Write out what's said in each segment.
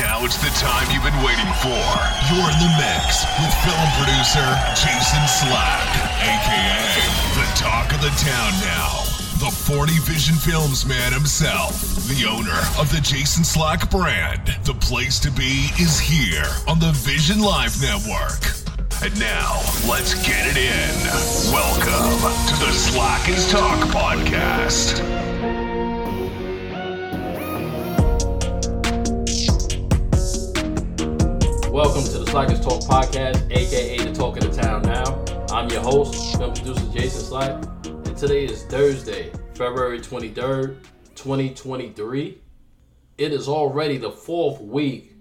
Now it's the time you've been waiting for. You're in the mix with film producer Jason Slack, aka the talk of the town now. The 40 Vision Films man himself, the owner of the Jason Slack brand. The place to be is here on the Vision Live Network. And now, let's get it in. Welcome to the Slackers Talk podcast. Welcome to the Slackers Talk podcast, aka the Talk of the Town Now. I'm your host, film producer Jason Slack, and today is Thursday, February 23rd, 2023. It is already the fourth week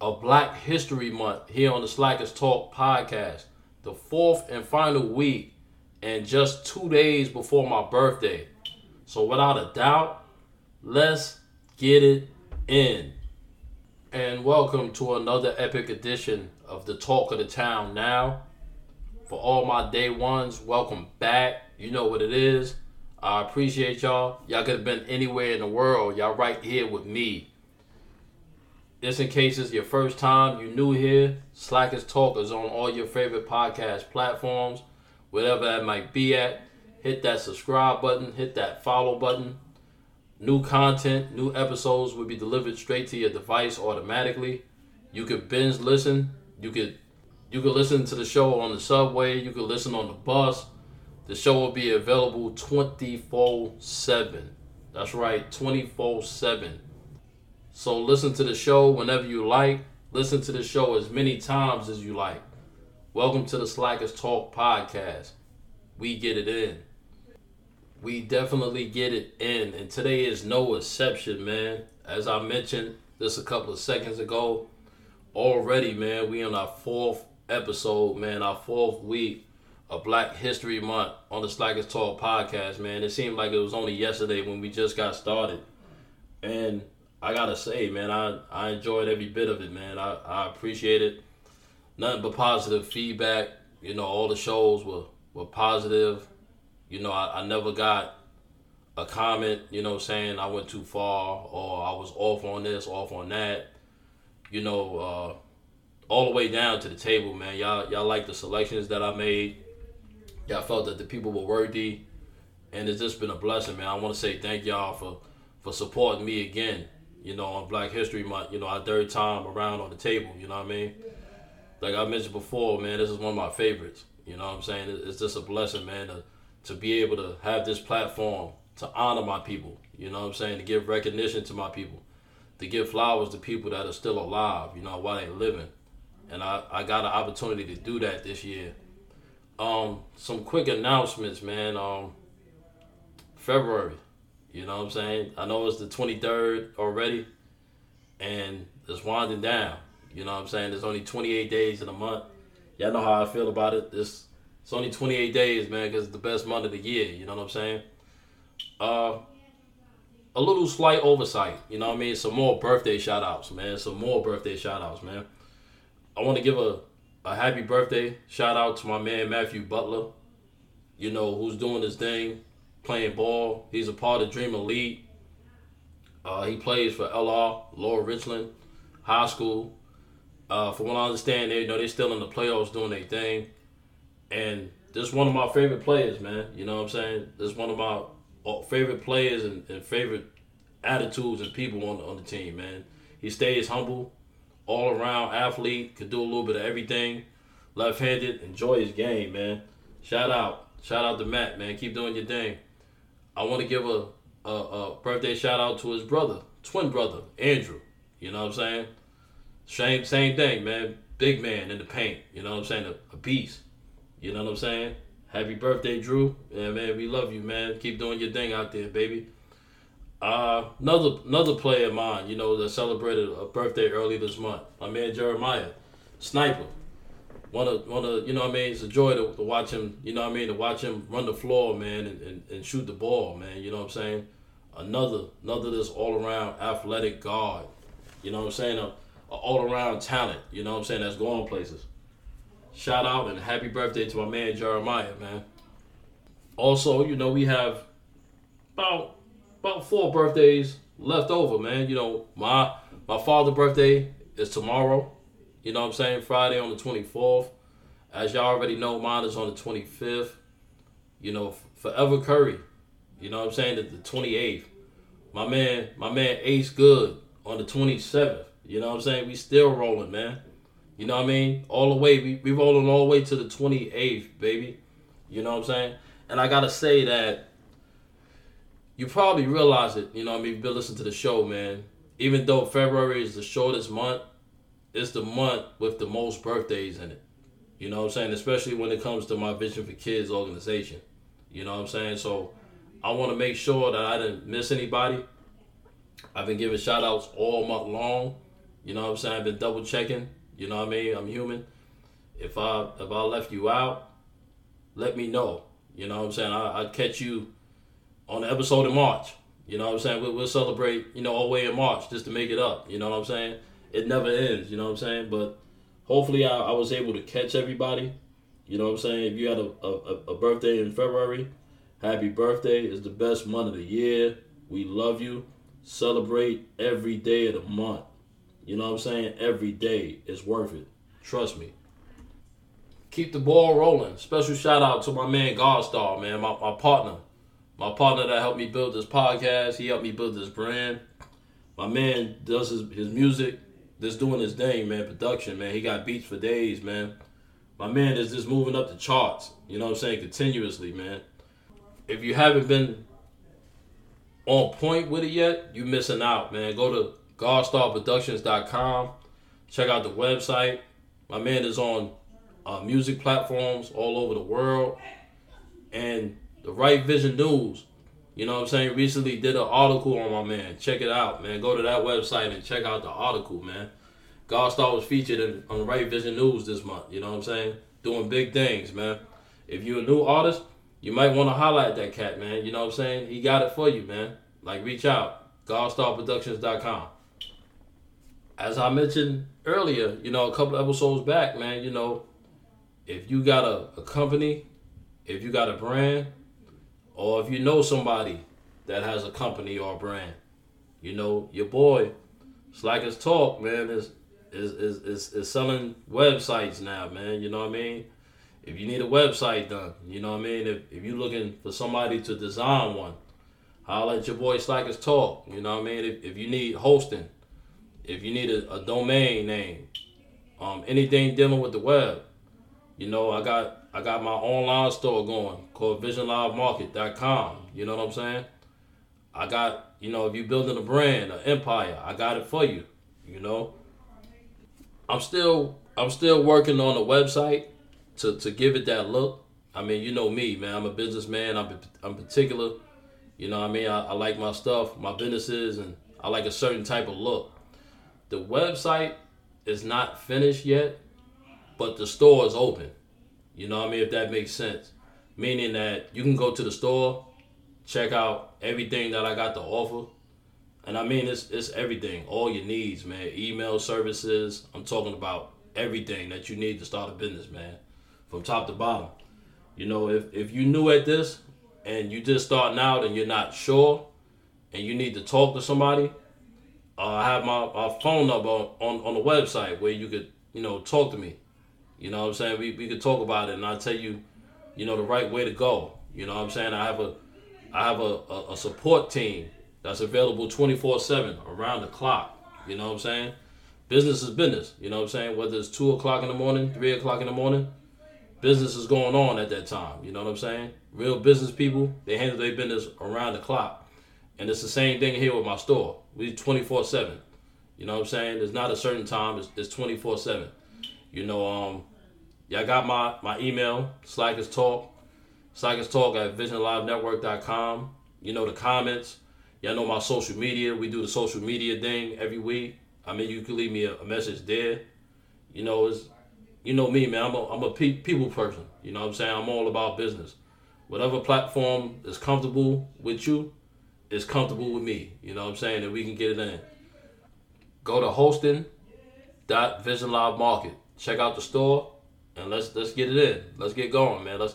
of Black History Month here on the Slackers Talk podcast. The fourth and final week, and just two days before my birthday. So, without a doubt, let's get it in and welcome to another epic edition of the Talk of the Town Now. For all my day ones, welcome back. You know what it is. I appreciate y'all. Y'all could have been anywhere in the world. Y'all right here with me. Just in case it's your first time, you're new here, Slackers Talk is on all your favorite podcast platforms, whatever that might be at. Hit that subscribe button, hit that follow button, New content, new episodes will be delivered straight to your device automatically. You could binge listen. You could you could listen to the show on the subway. You could listen on the bus. The show will be available 24 7. That's right, 24 7. So listen to the show whenever you like. Listen to the show as many times as you like. Welcome to the Slackers Talk podcast. We get it in we definitely get it in, and today is no exception, man. As I mentioned just a couple of seconds ago, already, man, we on our fourth episode, man, our fourth week of Black History Month on the is Talk podcast, man. It seemed like it was only yesterday when we just got started, and I gotta say, man, I I enjoyed every bit of it, man. I I appreciate it. Nothing but positive feedback. You know, all the shows were were positive you know, I, I never got a comment, you know, saying I went too far or I was off on this, off on that. You know, uh, all the way down to the table, man. Y'all, y'all like the selections that I made. Y'all felt that the people were worthy, and it's just been a blessing, man. I want to say thank y'all for for supporting me again. You know, on Black History Month. You know, our third time around on the table. You know what I mean? Like I mentioned before, man, this is one of my favorites. You know what I'm saying? It's just a blessing, man. To, to be able to have this platform to honor my people. You know what I'm saying? To give recognition to my people, to give flowers to people that are still alive. You know while they're living, and I I got an opportunity to do that this year. Um, some quick announcements, man. Um, February. You know what I'm saying? I know it's the 23rd already, and it's winding down. You know what I'm saying? There's only 28 days in a month. Y'all know how I feel about it. This it's only 28 days, man, because it's the best month of the year. You know what I'm saying? Uh, a little slight oversight. You know what I mean? Some more birthday shout outs, man. Some more birthday shout outs, man. I want to give a, a happy birthday shout out to my man Matthew Butler, you know, who's doing his thing, playing ball. He's a part of Dream Elite. Uh, he plays for LR, Lower Richland High School. Uh, from what I understand, they you know they're still in the playoffs doing their thing and just one of my favorite players, man. You know what I'm saying? This one of my uh, favorite players and, and favorite attitudes and people on the, on the team, man. He stays humble, all around athlete, could do a little bit of everything. Left-handed, enjoy his game, man. Shout out, shout out to Matt, man. Keep doing your thing. I want to give a, a, a birthday shout out to his brother, twin brother, Andrew. You know what I'm saying? Same same thing, man. Big man in the paint. You know what I'm saying? A, a beast. You know what I'm saying? Happy birthday, Drew. Yeah, man, we love you, man. Keep doing your thing out there, baby. Uh, another another player of mine, you know, that celebrated a birthday early this month. My man Jeremiah, sniper. One of one of you know what I mean. It's a joy to, to watch him. You know what I mean to watch him run the floor, man, and, and, and shoot the ball, man. You know what I'm saying. Another another this all around athletic guard. You know what I'm saying. A, a all around talent. You know what I'm saying. That's going places. Shout out and happy birthday to my man Jeremiah, man. Also, you know, we have about about four birthdays left over, man. You know, my my father's birthday is tomorrow. You know what I'm saying? Friday on the 24th. As y'all already know, mine is on the 25th. You know, Forever Curry. You know what I'm saying? The, the 28th. My man, my man Ace Good on the 27th. You know what I'm saying? We still rolling, man. You know what I mean? All the way. We, we rolling all the way to the 28th, baby. You know what I'm saying? And I gotta say that you probably realize it, you know what I mean, you've been listening to the show, man. Even though February is the shortest month, it's the month with the most birthdays in it. You know what I'm saying? Especially when it comes to my Vision for Kids organization. You know what I'm saying? So I want to make sure that I didn't miss anybody. I've been giving shout outs all month long. You know what I'm saying? I've been double checking. You know what I mean? I'm human. If I if I left you out, let me know. You know what I'm saying? I, I'd catch you on the episode in March. You know what I'm saying? We'll, we'll celebrate, you know, all the way in March just to make it up. You know what I'm saying? It never ends. You know what I'm saying? But hopefully I, I was able to catch everybody. You know what I'm saying? If you had a, a, a birthday in February, happy birthday. It's the best month of the year. We love you. Celebrate every day of the month. You know what I'm saying? Every day is worth it. Trust me. Keep the ball rolling. Special shout out to my man Godstar, man, my, my partner. My partner that helped me build this podcast. He helped me build this brand. My man does his, his music just doing his thing, man. Production, man. He got beats for days, man. My man is just moving up the charts. You know what I'm saying? Continuously, man. If you haven't been on point with it yet, you missing out, man. Go to GodstarProductions.com. Check out the website. My man is on uh, music platforms all over the world. And the Right Vision News, you know what I'm saying, recently did an article on my man. Check it out, man. Go to that website and check out the article, man. Godstar was featured in, on the Right Vision News this month, you know what I'm saying? Doing big things, man. If you're a new artist, you might want to highlight that cat, man. You know what I'm saying? He got it for you, man. Like, reach out. GodstarProductions.com. As I mentioned earlier, you know, a couple episodes back, man, you know, if you got a, a company, if you got a brand, or if you know somebody that has a company or a brand, you know, your boy, Slackers Talk, man, is is, is is is selling websites now, man. You know what I mean? If you need a website done, you know what I mean? If if you're looking for somebody to design one, holla at your boy Slackers Talk. You know what I mean? If if you need hosting, if you need a, a domain name, um, anything dealing with the web, you know, I got I got my online store going called visionlivemarket.com. You know what I'm saying? I got, you know, if you're building a brand, an empire, I got it for you. You know? I'm still I'm still working on the website to, to give it that look. I mean, you know me, man. I'm a businessman. I'm I'm particular. You know, I mean, I, I like my stuff, my businesses, and I like a certain type of look. The website is not finished yet, but the store is open. You know what I mean? If that makes sense. Meaning that you can go to the store, check out everything that I got to offer. And I mean, it's, it's everything, all your needs, man. Email services. I'm talking about everything that you need to start a business, man, from top to bottom. You know, if, if you new at this and you just starting out and you're not sure and you need to talk to somebody, uh, I have my, my phone number on, on, the website where you could, you know, talk to me. You know what I'm saying? We, we could talk about it and I'll tell you, you know, the right way to go. You know what I'm saying? I have a I have a, a, a support team that's available 24-7 around the clock. You know what I'm saying? Business is business. You know what I'm saying? Whether it's two o'clock in the morning, three o'clock in the morning, business is going on at that time. You know what I'm saying? Real business people, they handle their business around the clock. And it's the same thing here with my store. We 24 7. You know what I'm saying? There's not a certain time, it's, it's 24 7. You know, um, Y'all got my, my email, Slackers Talk. Slackers Talk at visionlivenetwork.com. You know the comments. Y'all know my social media. We do the social media thing every week. I mean, you can leave me a, a message there. You know, it's you know me, man. I'm a, I'm a pe- people person. You know what I'm saying? I'm all about business. Whatever platform is comfortable with you is comfortable with me. You know what I'm saying? And we can get it in. Go to hosting.visionlivemarket. Check out the store and let's let's get it in. Let's get going, man. Let's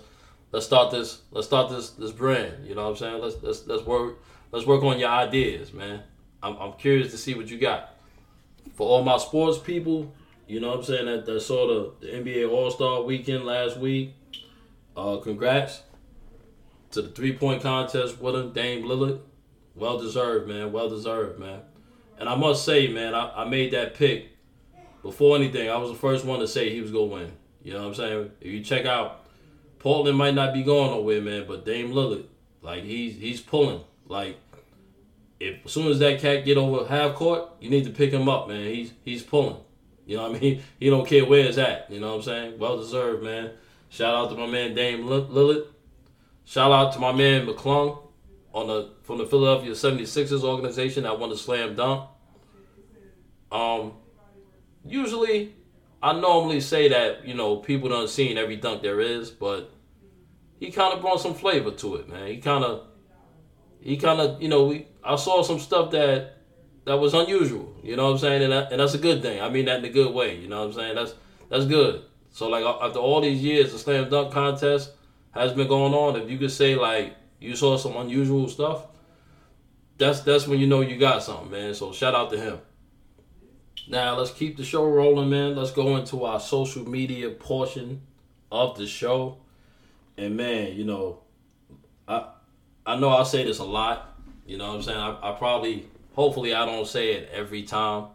let's start this let's start this this brand. You know what I'm saying? Let's let's let's work let's work on your ideas, man. I'm, I'm curious to see what you got. For all my sports people, you know what I'm saying, that, that saw the, the NBA All Star weekend last week, uh, congrats to the three point contest winner, Dame Lillard. Well deserved, man. Well deserved, man. And I must say, man, I, I made that pick before anything. I was the first one to say he was going to win. You know what I'm saying? If you check out, Portland might not be going nowhere, man, but Dame Lillard, like, he's he's pulling. Like, if as soon as that cat get over half court, you need to pick him up, man. He's he's pulling. You know what I mean? He don't care where it's at. You know what I'm saying? Well deserved, man. Shout out to my man Dame Lillard. Shout out to my man McClung on the from the Philadelphia 76ers organization that won the slam dunk. Um, usually, I normally say that you know people don't seen every dunk there is, but he kind of brought some flavor to it, man. He kind of, he kind of, you know, we I saw some stuff that that was unusual. You know what I'm saying, and, that, and that's a good thing. I mean that in a good way. You know what I'm saying? That's that's good. So like after all these years, the slam dunk contest has been going on. If you could say like you saw some unusual stuff, that's that's when you know you got something, man. So shout out to him. Now let's keep the show rolling, man. Let's go into our social media portion of the show. And man, you know, I I know I say this a lot. You know what I'm saying? I, I probably hopefully I don't say it every time.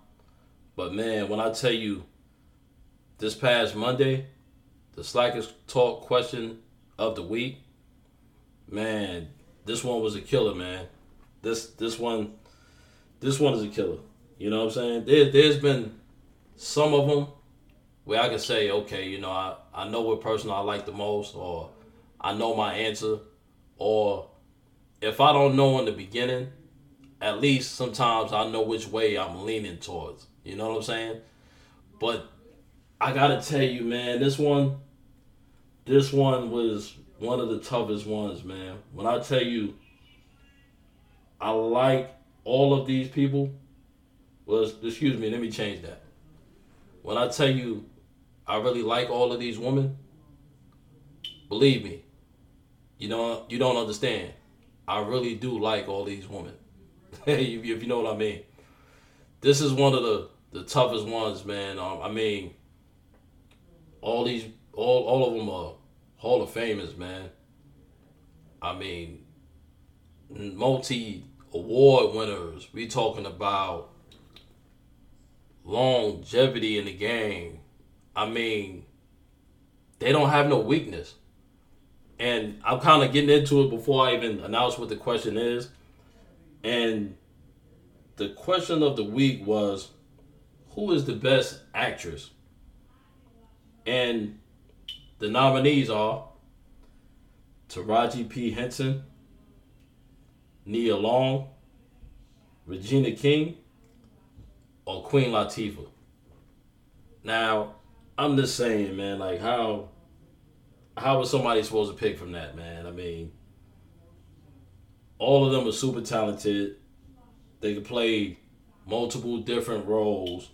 But man, when I tell you this past Monday, the Slackers Talk question of the week, man, this one was a killer, man. This this one this one is a killer. You know what I'm saying? There, there's been some of them where I can say, okay, you know, I, I know what person I like the most, or I know my answer, or if I don't know in the beginning, at least sometimes I know which way I'm leaning towards. You know what I'm saying? But I gotta tell you, man, this one, this one was one of the toughest ones, man. When I tell you, I like all of these people, well, excuse me, let me change that. When I tell you I really like all of these women, believe me, you don't you don't understand. I really do like all these women. if you know what I mean. This is one of the the toughest ones, man. Um, I mean, all these all all of them are Hall of Famers, man. I mean, multi award winners. We talking about longevity in the game. I mean, they don't have no weakness. And I'm kind of getting into it before I even announce what the question is. And the question of the week was who is the best actress? And the nominees are Taraji P. Henson, Nia Long, Regina King, or Queen Latifah. Now, I'm just saying, man, like how how was somebody supposed to pick from that, man? I mean, all of them are super talented. They can play multiple different roles.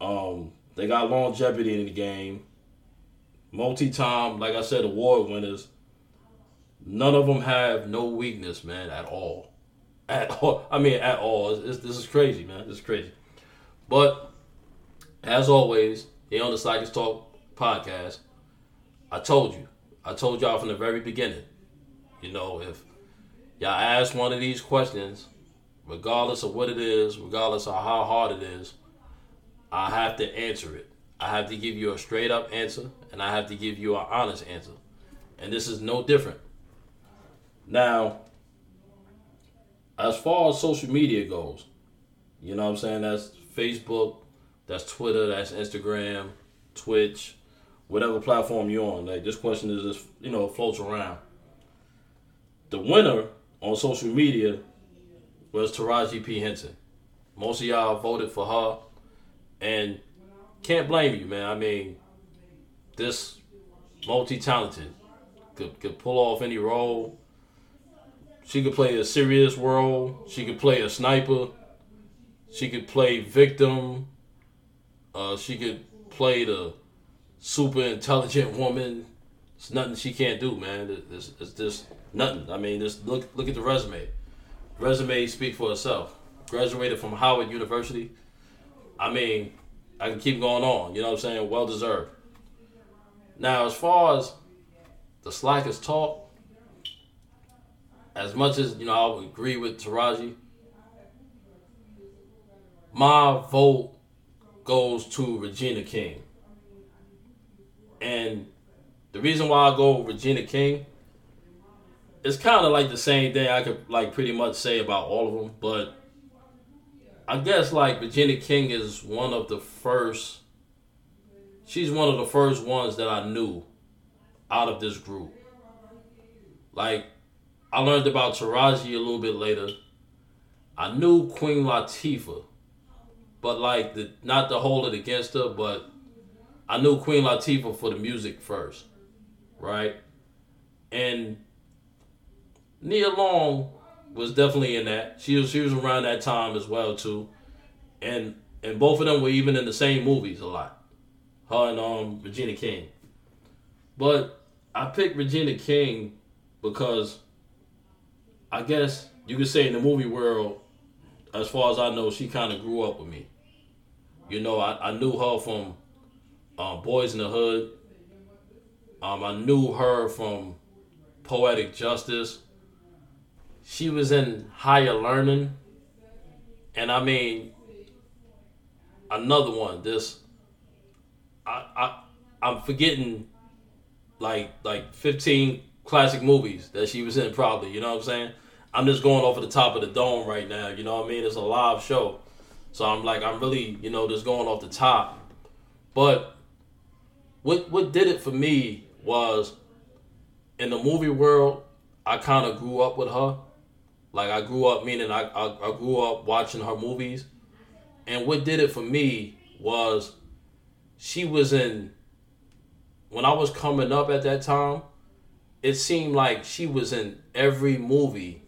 Um, they got longevity in the game. Multi-time, like I said, award winners. None of them have no weakness, man, at all at all. I mean, at all. It's, it's, this is crazy, man. This is crazy. But as always, here on the Slackers Talk podcast, I told you, I told y'all from the very beginning. You know, if y'all ask one of these questions, regardless of what it is, regardless of how hard it is, I have to answer it. I have to give you a straight up answer, and I have to give you an honest answer. And this is no different. Now, as far as social media goes, you know what I'm saying? That's Facebook, that's Twitter, that's Instagram, Twitch, whatever platform you're on. Like this question is just, you know, floats around. The winner on social media was Taraji P. Henson. Most of y'all voted for her. And can't blame you, man. I mean, this multi talented could, could pull off any role she could play a serious role. She could play a sniper. She could play victim. Uh, she could play the super intelligent woman. It's nothing she can't do, man. It's, it's just nothing. I mean, just look look at the resume. Resume speak for itself. graduated from Howard University. I mean, I can keep going on. You know what I'm saying? Well deserved. Now, as far as the Slackers Talk, as much as you know, I would agree with Taraji. My vote goes to Regina King, and the reason why I go Regina King it's kind of like the same thing I could like pretty much say about all of them, but I guess like Regina King is one of the first. She's one of the first ones that I knew out of this group. Like, I learned about Taraji a little bit later. I knew Queen Latifah, but like the not to hold it against her, but I knew Queen Latifah for the music first, right? And Nia Long was definitely in that. She was she was around that time as well too, and and both of them were even in the same movies a lot. Her and um Regina King. But I picked Regina King because I guess you could say in the movie world, as far as I know, she kind of grew up with me. You know, I, I knew her from uh, Boys in the Hood. Um, I knew her from Poetic Justice she was in higher learning, and I mean another one. This I I I'm forgetting like like 15 classic movies that she was in probably. You know what I'm saying? I'm just going off of the top of the dome right now. You know what I mean? It's a live show, so I'm like I'm really you know just going off the top. But what what did it for me was in the movie world. I kind of grew up with her. Like I grew up, meaning I, I, I grew up watching her movies, and what did it for me was she was in. When I was coming up at that time, it seemed like she was in every movie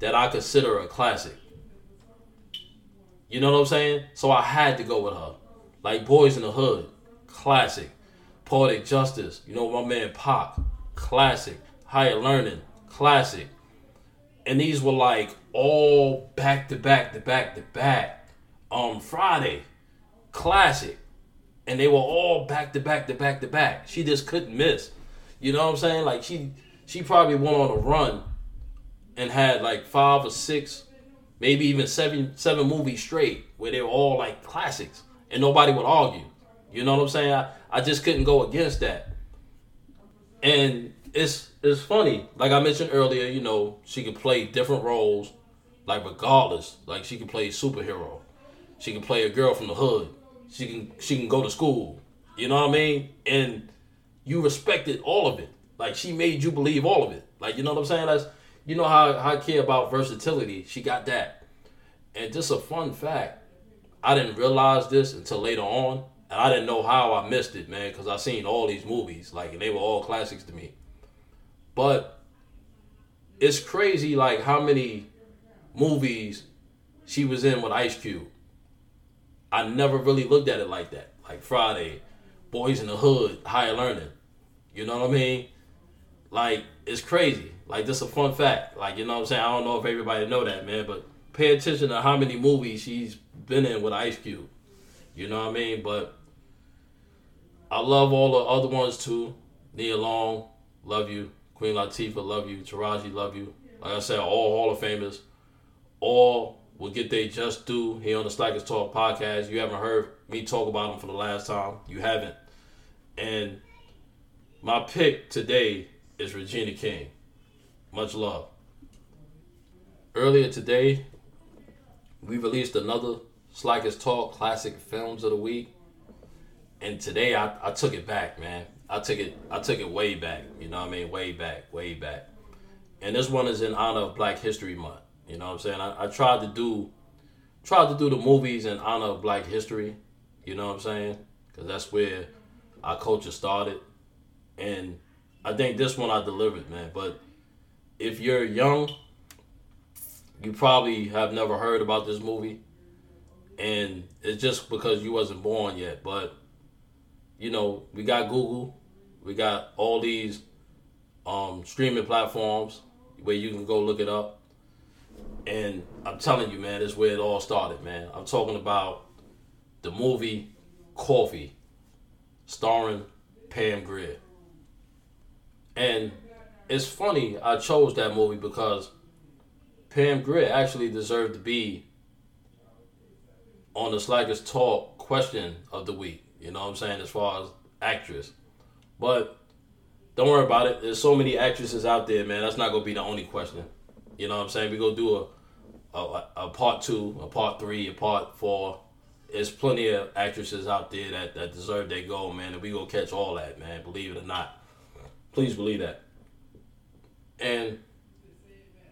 that I consider a classic. You know what I'm saying? So I had to go with her. Like Boys in the Hood, classic. Poetic Justice, you know my man Pac, classic. Higher Learning, classic and these were like all back to back to back to back on Friday, classic, and they were all back to back to back to back. She just couldn't miss. You know what I'm saying? Like she she probably went on a run and had like five or six, maybe even seven seven movies straight where they were all like classics and nobody would argue. You know what I'm saying? I, I just couldn't go against that. And it's it's funny. Like I mentioned earlier, you know, she can play different roles, like regardless. Like she can play superhero, she can play a girl from the hood. She can she can go to school. You know what I mean? And you respected all of it. Like she made you believe all of it. Like you know what I'm saying? That's you know how, how I care about versatility. She got that. And just a fun fact, I didn't realize this until later on. And I didn't know how I missed it, man, because I seen all these movies, like, and they were all classics to me. But it's crazy like how many movies she was in with Ice Cube. I never really looked at it like that. Like Friday, Boys in the Hood, Higher Learning. You know what I mean? Like it's crazy. Like this a fun fact. Like you know what I'm saying? I don't know if everybody know that, man, but pay attention to how many movies she's been in with Ice Cube. You know what I mean? But I love all the other ones too. Nia Long, love you. Queen Latifah, love you. Taraji, love you. Like I said, all Hall of Famers, all will get their just due here on the Slackers Talk podcast. You haven't heard me talk about them for the last time. You haven't. And my pick today is Regina King. Much love. Earlier today, we released another Slackers Talk Classic Films of the Week. And today I, I took it back, man. I took it I took it way back. You know what I mean? Way back, way back. And this one is in honor of Black History Month. You know what I'm saying? I, I tried to do tried to do the movies in honor of Black history. You know what I'm saying? Because that's where our culture started. And I think this one I delivered, man. But if you're young, you probably have never heard about this movie. And it's just because you wasn't born yet. But, you know, we got Google. We got all these um, streaming platforms where you can go look it up. And I'm telling you, man, this is where it all started, man. I'm talking about the movie Coffy, starring Pam Grier. And it's funny I chose that movie because Pam Grier actually deserved to be on the Slackers Talk question of the week. You know what I'm saying? As far as actress. But don't worry about it. There's so many actresses out there, man. That's not gonna be the only question. You know what I'm saying? We go do a, a a part two, a part three, a part four. There's plenty of actresses out there that, that deserve their goal, man, and we gonna catch all that, man. Believe it or not. Please believe that. And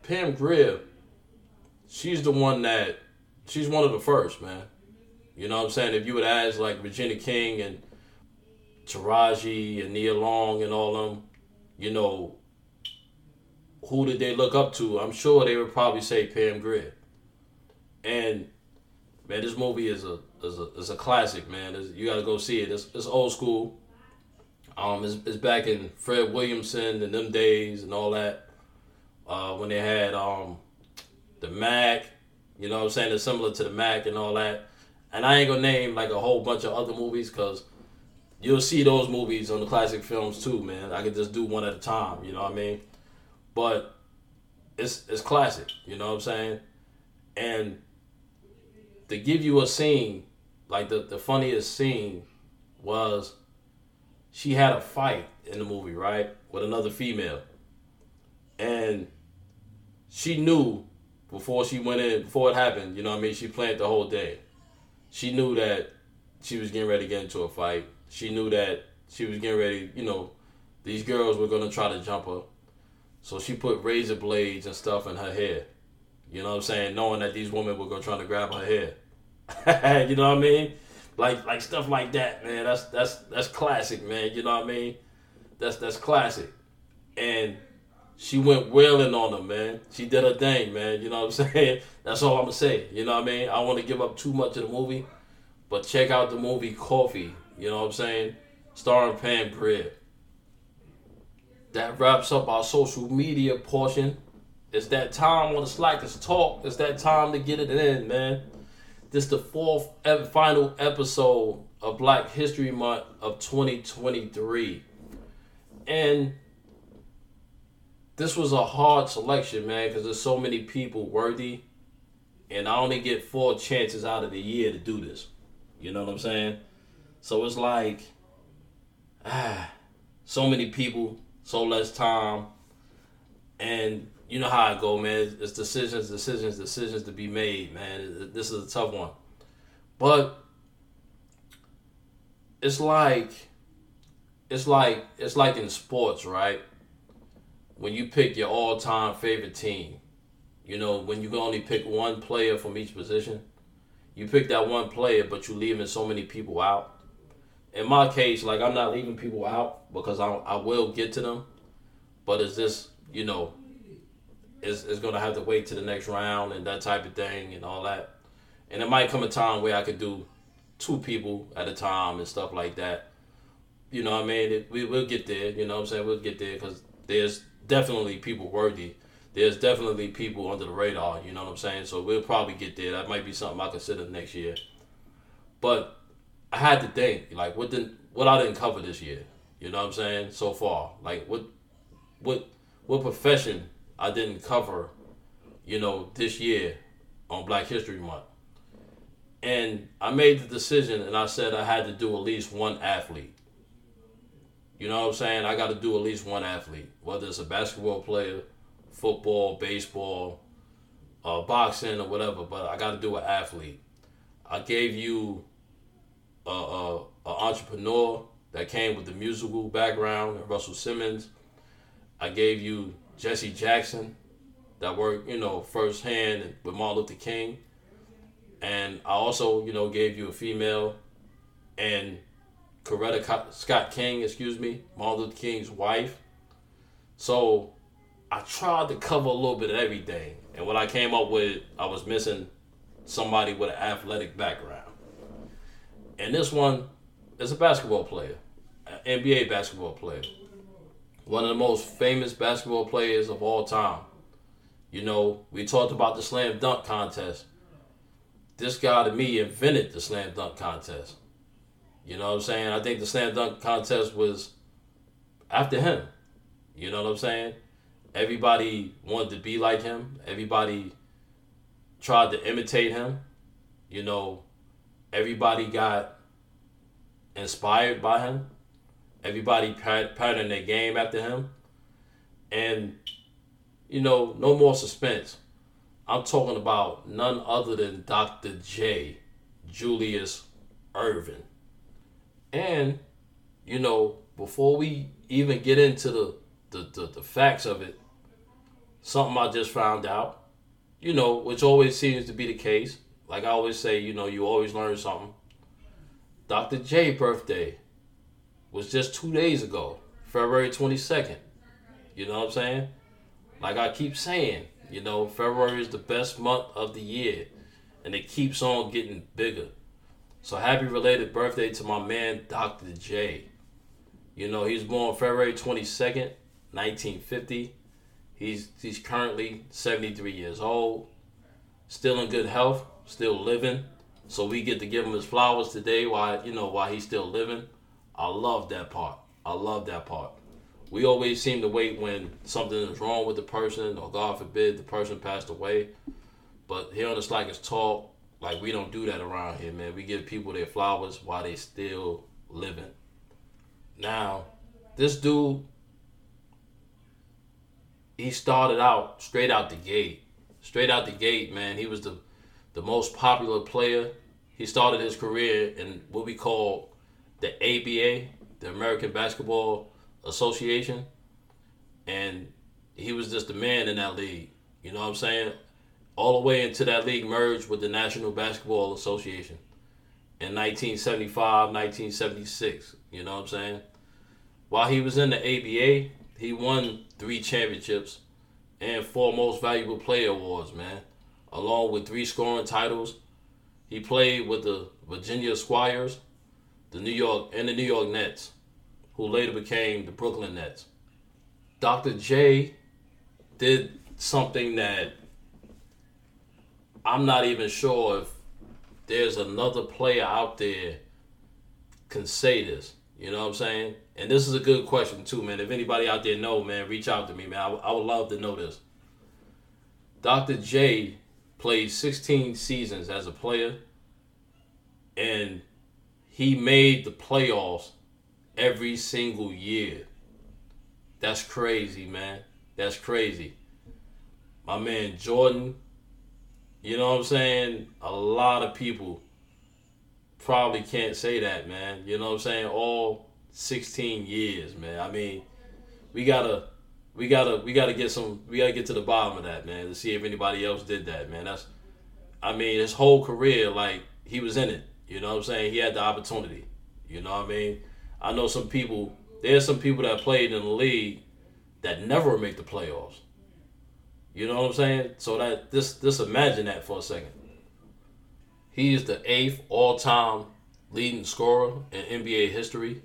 Pam Grier, she's the one that she's one of the first, man. You know what I'm saying? If you would ask like Regina King and Taraji and Nia Long and all them, you know, who did they look up to? I'm sure they would probably say Pam Grier. And man, this movie is a is a, is a classic, man. It's, you got to go see it. It's, it's old school. Um, it's, it's back in Fred Williamson and them days and all that. Uh, when they had um, the Mack, you know what I'm saying? It's similar to the Mack and all that. And I ain't gonna name like a whole bunch of other movies because you'll see those movies on the classic films too, man. I could just do one at a time, you know what I mean? But it's it's classic, you know what I'm saying? And to give you a scene, like the, the funniest scene was she had a fight in the movie, right? With another female. And she knew before she went in, before it happened, you know what I mean? She planned the whole day. She knew that she was getting ready to get into a fight. She knew that she was getting ready, you know, these girls were to try to jump her. So she put razor blades and stuff in her hair. You know what I'm saying? Knowing that these women were to try to grab her hair. you know what I mean? Like like stuff like that, man. That's that's that's classic, man. You know what I mean? That's that's classic. And she went wailing on them, man. She did her thing, man. You know what I'm saying? That's all I'm gonna say. You know what I mean? I don't want to give up too much of the movie, but check out the movie Coffy. You know what I'm saying? Starring Pam Grier. That wraps up our social media portion. It's that time on the it's talk. It's that time to get it in, man. This the fourth final episode of Black History Month of 2023. And this was a hard selection, man, because there's so many people worthy. And I only get four chances out of the year to do this. You know what I'm saying? So it's like, ah, so many people, so less time. And you know how I go, man. It's decisions, decisions, decisions to be made, man. This is a tough one. But it's like it's like it's like in sports, right? When you pick your all-time favorite team, you know, when you can only pick one player from each position, you pick that one player, but you're leaving so many people out. In my case, like I'm not leaving people out because I I will get to them, but it's just you know is going to have to wait to the next round and that type of thing and all that. And it might come a time where I could do two people at a time and stuff like that. You know what I mean? It, we, we'll get there. You know what I'm saying? We'll get there because there's definitely people worthy. There's definitely people under the radar. You know what I'm saying? So we'll probably get there. That might be something I consider next year. But I had to think, like, what didn't what I didn't cover this year. You know what I'm saying? So far, like, what what what profession I didn't cover, you know, this year on Black History Month. And I made the decision and I said I had to do at least one athlete. You know what I'm saying? I got to do at least one athlete, whether it's a basketball player, football, baseball, uh, boxing, or whatever, but I got to do an athlete. I gave you a, a, a entrepreneur that came with the musical background, Russell Simmons. I gave you Jesse Jackson that worked, you know, firsthand with Martin Luther King. And I also, you know, gave you a female and Coretta Scott King, excuse me, Martin Luther King's wife. So I tried to cover a little bit of everything. And what I came up with, I was missing somebody with an athletic background. And this one is a basketball player, an NBA basketball player one of the most famous basketball players of all time, You know, we talked about the slam dunk contest. This guy to me invented the slam dunk contest. You know what I'm saying? I think the slam dunk contest was after him. You know what I'm saying? Everybody wanted to be like him. Everybody tried to imitate him. You know, everybody got inspired by him. Everybody patterned their game after him. And, you know, no more suspense. I'm talking about none other than Dr. J. Julius Erving. And, you know, before we even get into the, the, the, the facts of it, something I just found out, you know, which always seems to be the case. Like I always say, you know, you always learn something. Dr. J birthday was just two days ago, February 22nd. You know what I'm saying? Like I keep saying, you know, February is the best month of the year, and it keeps on getting bigger. So happy related birthday to my man, Dr. J. You know, he was born February 22nd, 1950. He's he's currently 73 years old, still in good health, still living. So we get to give him his flowers today while you know while he's still living. I love that part. I love that part. We always seem to wait when something is wrong with the person, or God forbid, the person passed away. But here on the Slackers Talk, like we don't do that around here, man. We give people their flowers while they still living. Now, this dude, he started out straight out the gate. Straight out the gate, man. He was the the most popular player. He started his career in what we call the ABA, the American Basketball Association, and he was just the man in that league. You know what I'm saying? All the way into that league merged with the National Basketball Association in 1975, 1976. You know what I'm saying? While he was in the ABA, he won three championships and four most valuable player awards, man, along with three scoring titles. He played with the Virginia Squires the New York and the New York Nets, who later became the Brooklyn Nets. Dr. J did something that I'm not even sure if there's another player out there can say this. You know what I'm saying? And this is a good question too, man. If anybody out there know, man, reach out to me, man. I, w- I would love to know this. Dr. J played 16 seasons as a player, and he made the playoffs every single year. That's crazy, man. That's crazy. My man Jordan, you know what I'm saying? A lot of people probably can't say that, man. You know what I'm saying? All 16 years, man. I mean, we gotta, we gotta, we gotta get some, we gotta get to the bottom of that, man, to see if anybody else did that, man. That's, I mean, his whole career, like he was in it. You know what I'm saying? He had the opportunity. You know what I mean? I know some people, there's some people that played in the league that never make the playoffs. You know what I'm saying? So that just just imagine that for a second. He is the eighth all-time leading scorer in NBA history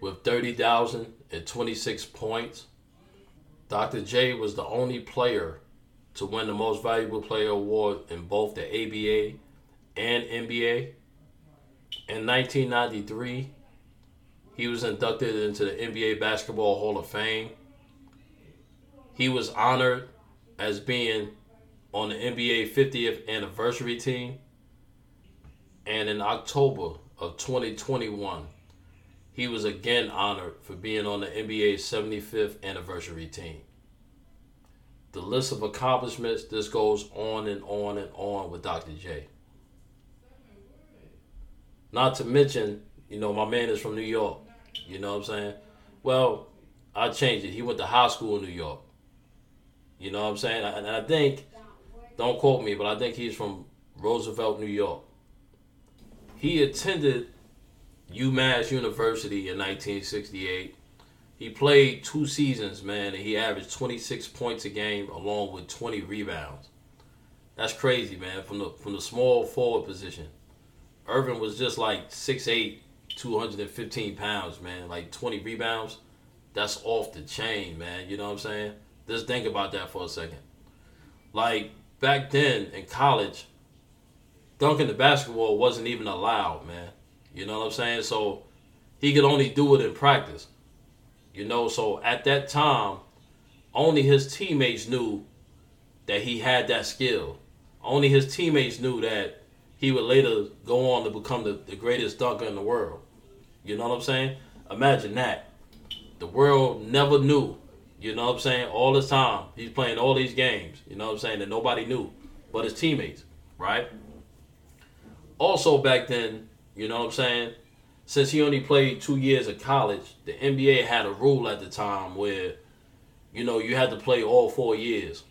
with 30,026 points. Dr. J was the only player to win the most valuable player award in both the ABA and NBA. In 1993, he was inducted into the NBA Basketball Hall of Fame. He was honored as being on the NBA 50th anniversary team. And in October of 2021, he was again honored for being on the NBA's 75th anniversary team. The list of accomplishments, this goes on and on and on with Dr. J. Not to mention, you know, my man is from New York. You know what I'm saying? Well, I changed it. He went to high school in New York. You know what I'm saying? And I think, don't quote me, but I think he's from Roosevelt, New York. He attended UMass University in 1968. He played two seasons, man, and he averaged 26 points a game along with 20 rebounds. That's crazy, man, from the from the small forward position. Erving was just like 6'8", 215 pounds, man. Like 20 rebounds. That's off the chain, man. You know what I'm saying? Just think about that for a second. like back then in college, dunking the basketball wasn't even allowed, man. You know what I'm saying? So he could only do it in practice. You know, so at that time, only his teammates knew that he had that skill. Only his teammates knew that he would later go on to become the, the greatest dunker in the world. You know what I'm saying? Imagine that. The world never knew. You know what I'm saying? All this time, he's playing all these games. You know what I'm saying? That nobody knew but his teammates, right? Also, back then, you know what I'm saying? Since he only played two years of college, the NBA had a rule at the time where, you know, you had to play all four years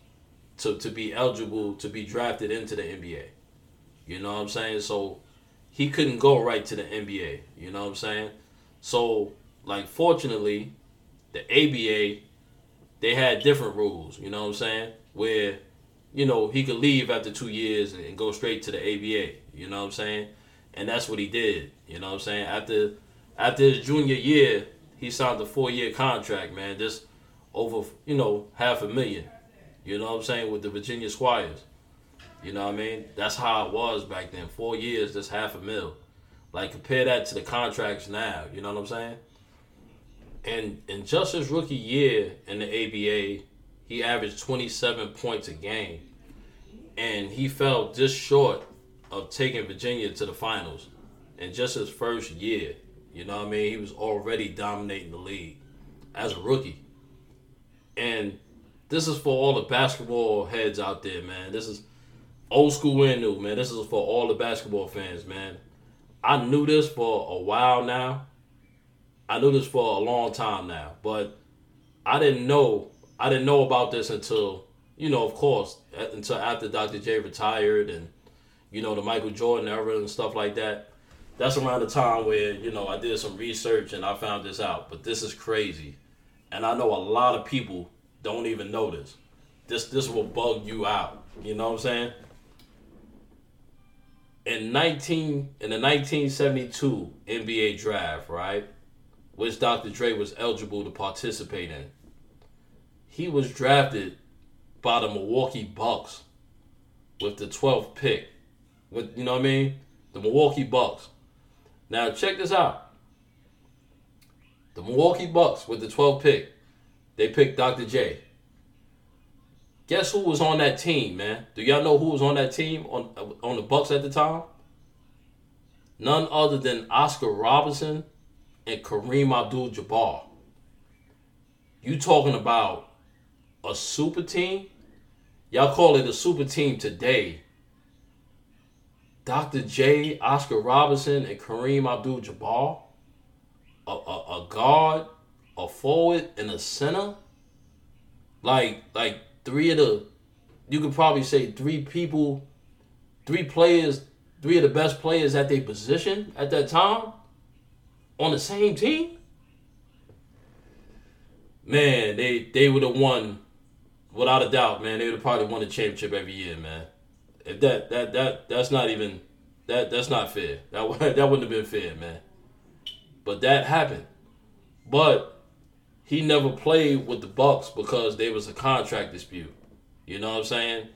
to, to be eligible to be drafted into the NBA. You know what I'm saying? So he couldn't go right to the NBA. You know what I'm saying? So, like, fortunately, the ABA, they had different rules. You know what I'm saying? Where, you know, he could leave after two years and, go straight to the ABA. You know what I'm saying? And that's what he did. You know what I'm saying? After after his junior year, he signed a four year contract, man. Just over, you know, half a million. You know what I'm saying? With the Virginia Squires. You know what I mean? That's how it was back then. Four years, just half a mil. Like compare that to the contracts now. You know what I'm saying? And in just his rookie year in the ABA, he averaged 27 points a game, and he fell just short of taking Virginia to the finals in just his first year. You know what I mean? He was already dominating the league as a rookie. And this is for all the basketball heads out there, man. This is old school and new, man. This is for all the basketball fans, man. I knew this for a while now. I knew this for a long time now, but I didn't know I didn't know about this until you know, of course, until after Dr. J retired and you know the Michael Jordan era and stuff like that. That's around the time where you know I did some research and I found this out. But this is crazy, and I know a lot of people don't even know this. This this will bug you out. You know what I'm saying? in 19 in the 1972 NBA draft, right, which Dr. Dre was eligible to participate in. He was drafted by the Milwaukee Bucks with the 12th pick. With you know what I mean? The Milwaukee Bucks. Now check this out. The Milwaukee Bucks with the 12th pick. They picked Dr. J. Guess who was on that team, man? Do y'all know who was on that team on on the Bucks at the time? None other than Oscar Robertson and Kareem Abdul-Jabbar. You talking about a super team? Y'all call it a super team today. Dr. J, Oscar Robertson, and Kareem Abdul-Jabbar, a, a, a guard, a forward, and a center. Like like three of the, you could probably say three people, three players, three of the best players at their position at that time on the same team. Man, they they would have won without a doubt, man. They would have probably won the championship every year, man. If that that that that's not even that that's not fair. That that wouldn't have been fair, man. But that happened. But he never played with the Bucks because there was a contract dispute. You know what I'm saying?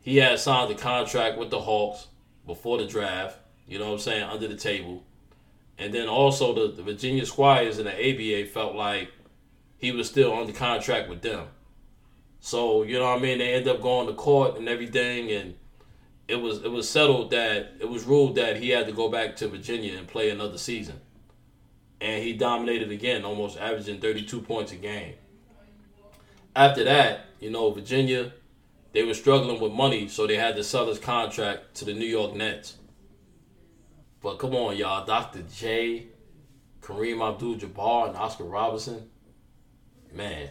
He had signed the contract with the Hawks before the draft. You know what I'm saying? Under the table. And then also the, the Virginia Squires and the ABA felt like he was still under contract with them. So, you know what I mean? They end up going to court and everything and it was it was settled that it was ruled that he had to go back to Virginia and play another season and he dominated again, almost averaging 32 points a game. After that, you know, Virginia, they were struggling with money, so they had to sell his contract to the New York Nets. But come on, y'all, Dr. J, Kareem Abdul-Jabbar, and Oscar Robertson, man,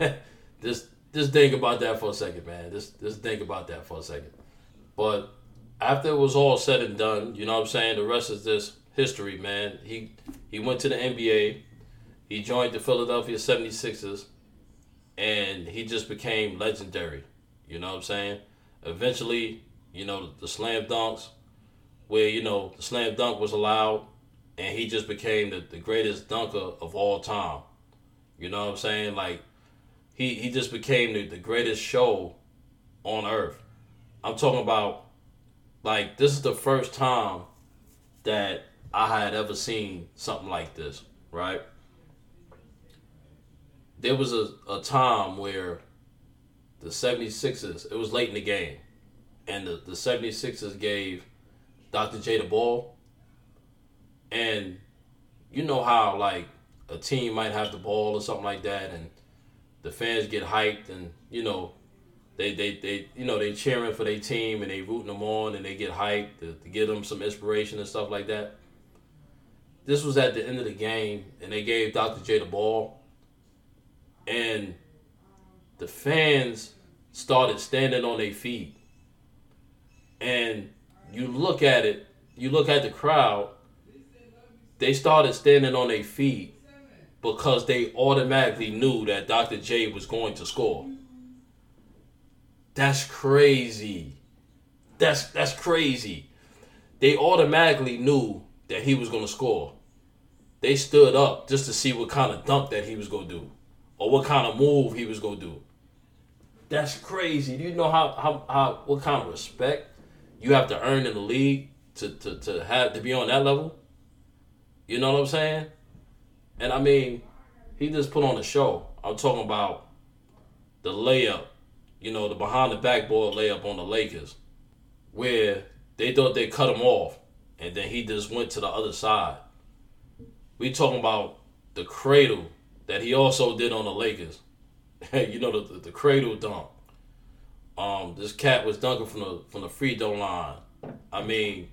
just just think about that for a second, man. Just just think about that for a second. But after it was all said and done, you know what I'm saying? The rest is just history, man. He he went to the NBA. He joined the Philadelphia 76ers and he just became legendary. You know what I'm saying? Eventually, you know, the slam dunks where, you know, the slam dunk was allowed and he just became the, the greatest dunker of all time. You know what I'm saying? Like he he just became the, the greatest show on earth. I'm talking about like this is the first time that I had ever seen something like this, right? There was a, a time where the 76ers, it was late in the game, and the, the 76ers gave Dr. J the ball. And you know how, like, a team might have the ball or something like that, and the fans get hyped, and, you know, they, they, they you know, they cheering for their team and they rooting them on and they get hyped to, to give them some inspiration and stuff like that. This was at the end of the game, and they gave Dr. J the ball, and the fans started standing on their feet. And you look at it, you look at the crowd, they started standing on their feet because they automatically knew that Dr. J was going to score. That's crazy. That's that's crazy. They automatically knew that he was going to score. They stood up just to see what kind of dunk that he was going to do or what kind of move he was going to do. That's crazy. Do you know how, how, how what kind of respect you have to earn in the league to, to, to have to be on that level? You know what I'm saying? And I mean, he just put on a show. I'm talking about the layup, you know, the behind the backboard layup on the Lakers, where they thought they cut him off, and then he just went to the other side. We talking about the cradle that he also did on the Lakers. you know the, the, the cradle dunk. Um, this cat was dunking from the from the free throw line. I mean,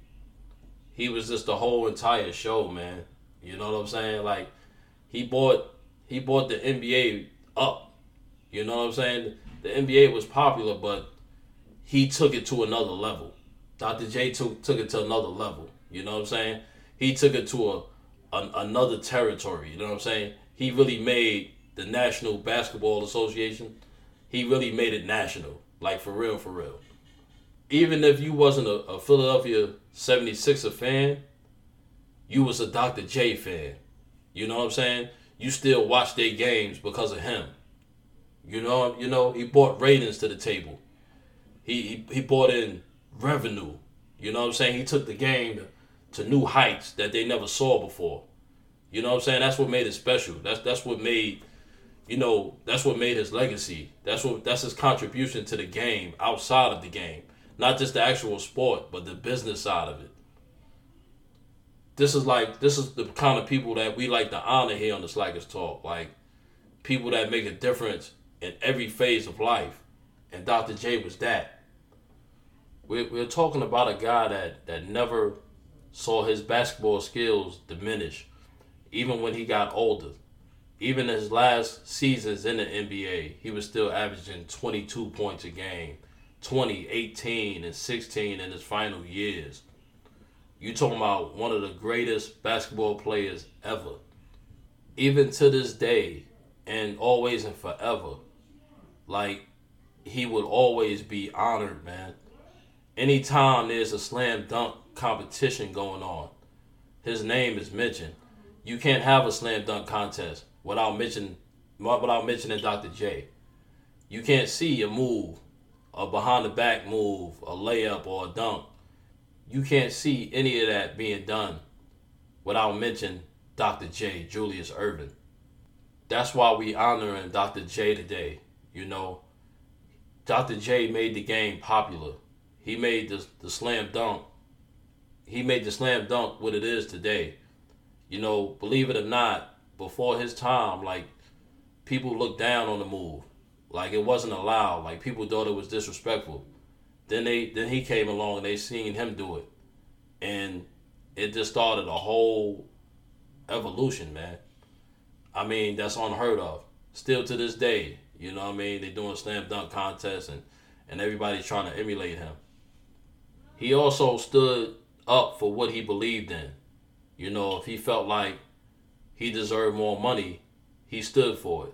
he was just the whole entire show, man. You know what I'm saying? Like he bought he bought the NBA up. You know what I'm saying? The NBA was popular, but he took it to another level. Dr. J took took it to another level. You know what I'm saying? He took it to a, a another territory. You know what I'm saying? He really made the National Basketball Association, he really made it national. Like for real, for real. Even if you wasn't a, a Philadelphia 76er fan, you was a Dr. J fan. You know what I'm saying? You still watch their games because of him. You know, you know, he brought ratings to the table. He he, he brought in revenue. You know what I'm saying? He took the game to, new heights that they never saw before. You know what I'm saying? That's what made it special. That's that's what made you know, that's what made his legacy. That's what that's his contribution to the game outside of the game. Not just the actual sport, but the business side of it. This is like this is the kind of people that we like to honor here on the Slackers Talk. Like people that make a difference in every phase of life. And Dr. J was that. We're, we're talking about a guy that, that never saw his basketball skills diminish, even when he got older even in his last seasons in the NBA, he was still averaging 22 points a game, 20, 18, and 16 in his final years. You talking about one of the greatest basketball players ever. Even to this day, and always and forever, like he would always be honored, man. Anytime there's a slam dunk competition going on, his name is mentioned. You can't have a slam dunk contest without mentioning without mentioning Dr. J. You can't see a move, a behind the back move, a layup or a dunk. You can't see any of that being done without mentioning Dr. J, Julius Erving. That's why we honoring Dr. J today. You know, Dr. J made the game popular. He made the, the slam dunk. He made the slam dunk what it is today. You know, believe it or not, before his time, like people looked down on the move. Like it wasn't allowed. Like people thought it was disrespectful. Then they then he came along and they seen him do it. And it just started a whole evolution, man. I mean, that's unheard of. Still to this day, you know what I mean? They doing slam dunk contests and, and everybody's trying to emulate him. He also stood up for what he believed in. You know, if he felt like he deserved more money, he stood for it.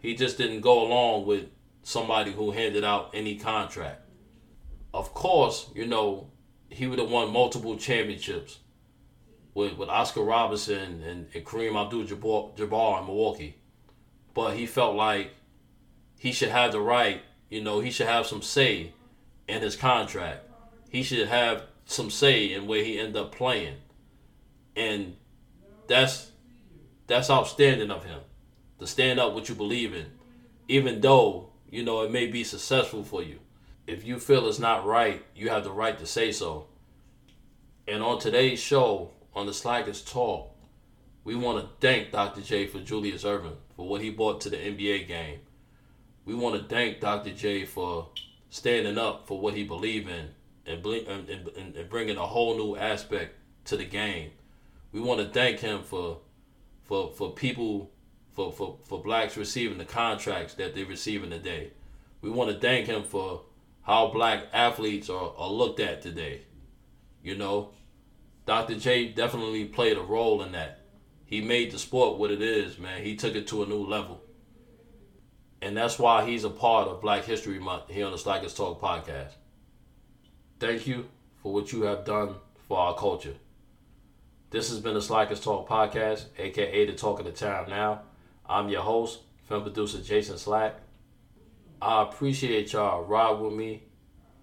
He just didn't go along with somebody who handed out any contract. Of course, you know, he would have won multiple championships with, with Oscar Robertson and, and Kareem Abdul Jabbar in Milwaukee. But he felt like he should have the right You know, he should have some say in his contract. He should have some say in where he end up playing. And that's that's outstanding of him. To stand up what you believe in. Even though, you know, it may be successful for you. If you feel it's not right, you have the right to say so. And on today's show, on the Slackers Talk, we want to thank Dr. J for Julius Erving for what he brought to the NBA game. We want to thank Dr. J for standing up for what he believed in and, and, and, and bringing a whole new aspect to the game. We want to thank him for for for people for, for, for blacks receiving the contracts that they receive in today. We want to thank him for how black athletes are, are looked at today. You know, Dr. J definitely played a role in that. He made the sport what it is, man. He took it to a new level. And that's why he's a part of Black History Month here on the Slackers Talk podcast. Thank you for what you have done for our culture. This has been the Slackers Talk podcast, aka the Talk of the Town Now. I'm your host, film producer Jason Slack. I appreciate y'all ride with me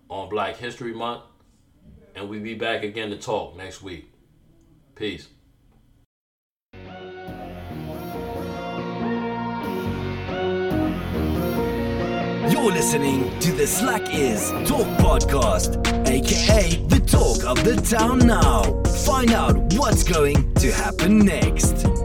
on Black History Month, and we be back again to talk next week. Peace. You're listening to the Slackers Talk Podcast, aka the talk of the town now. Find out what's going to happen next.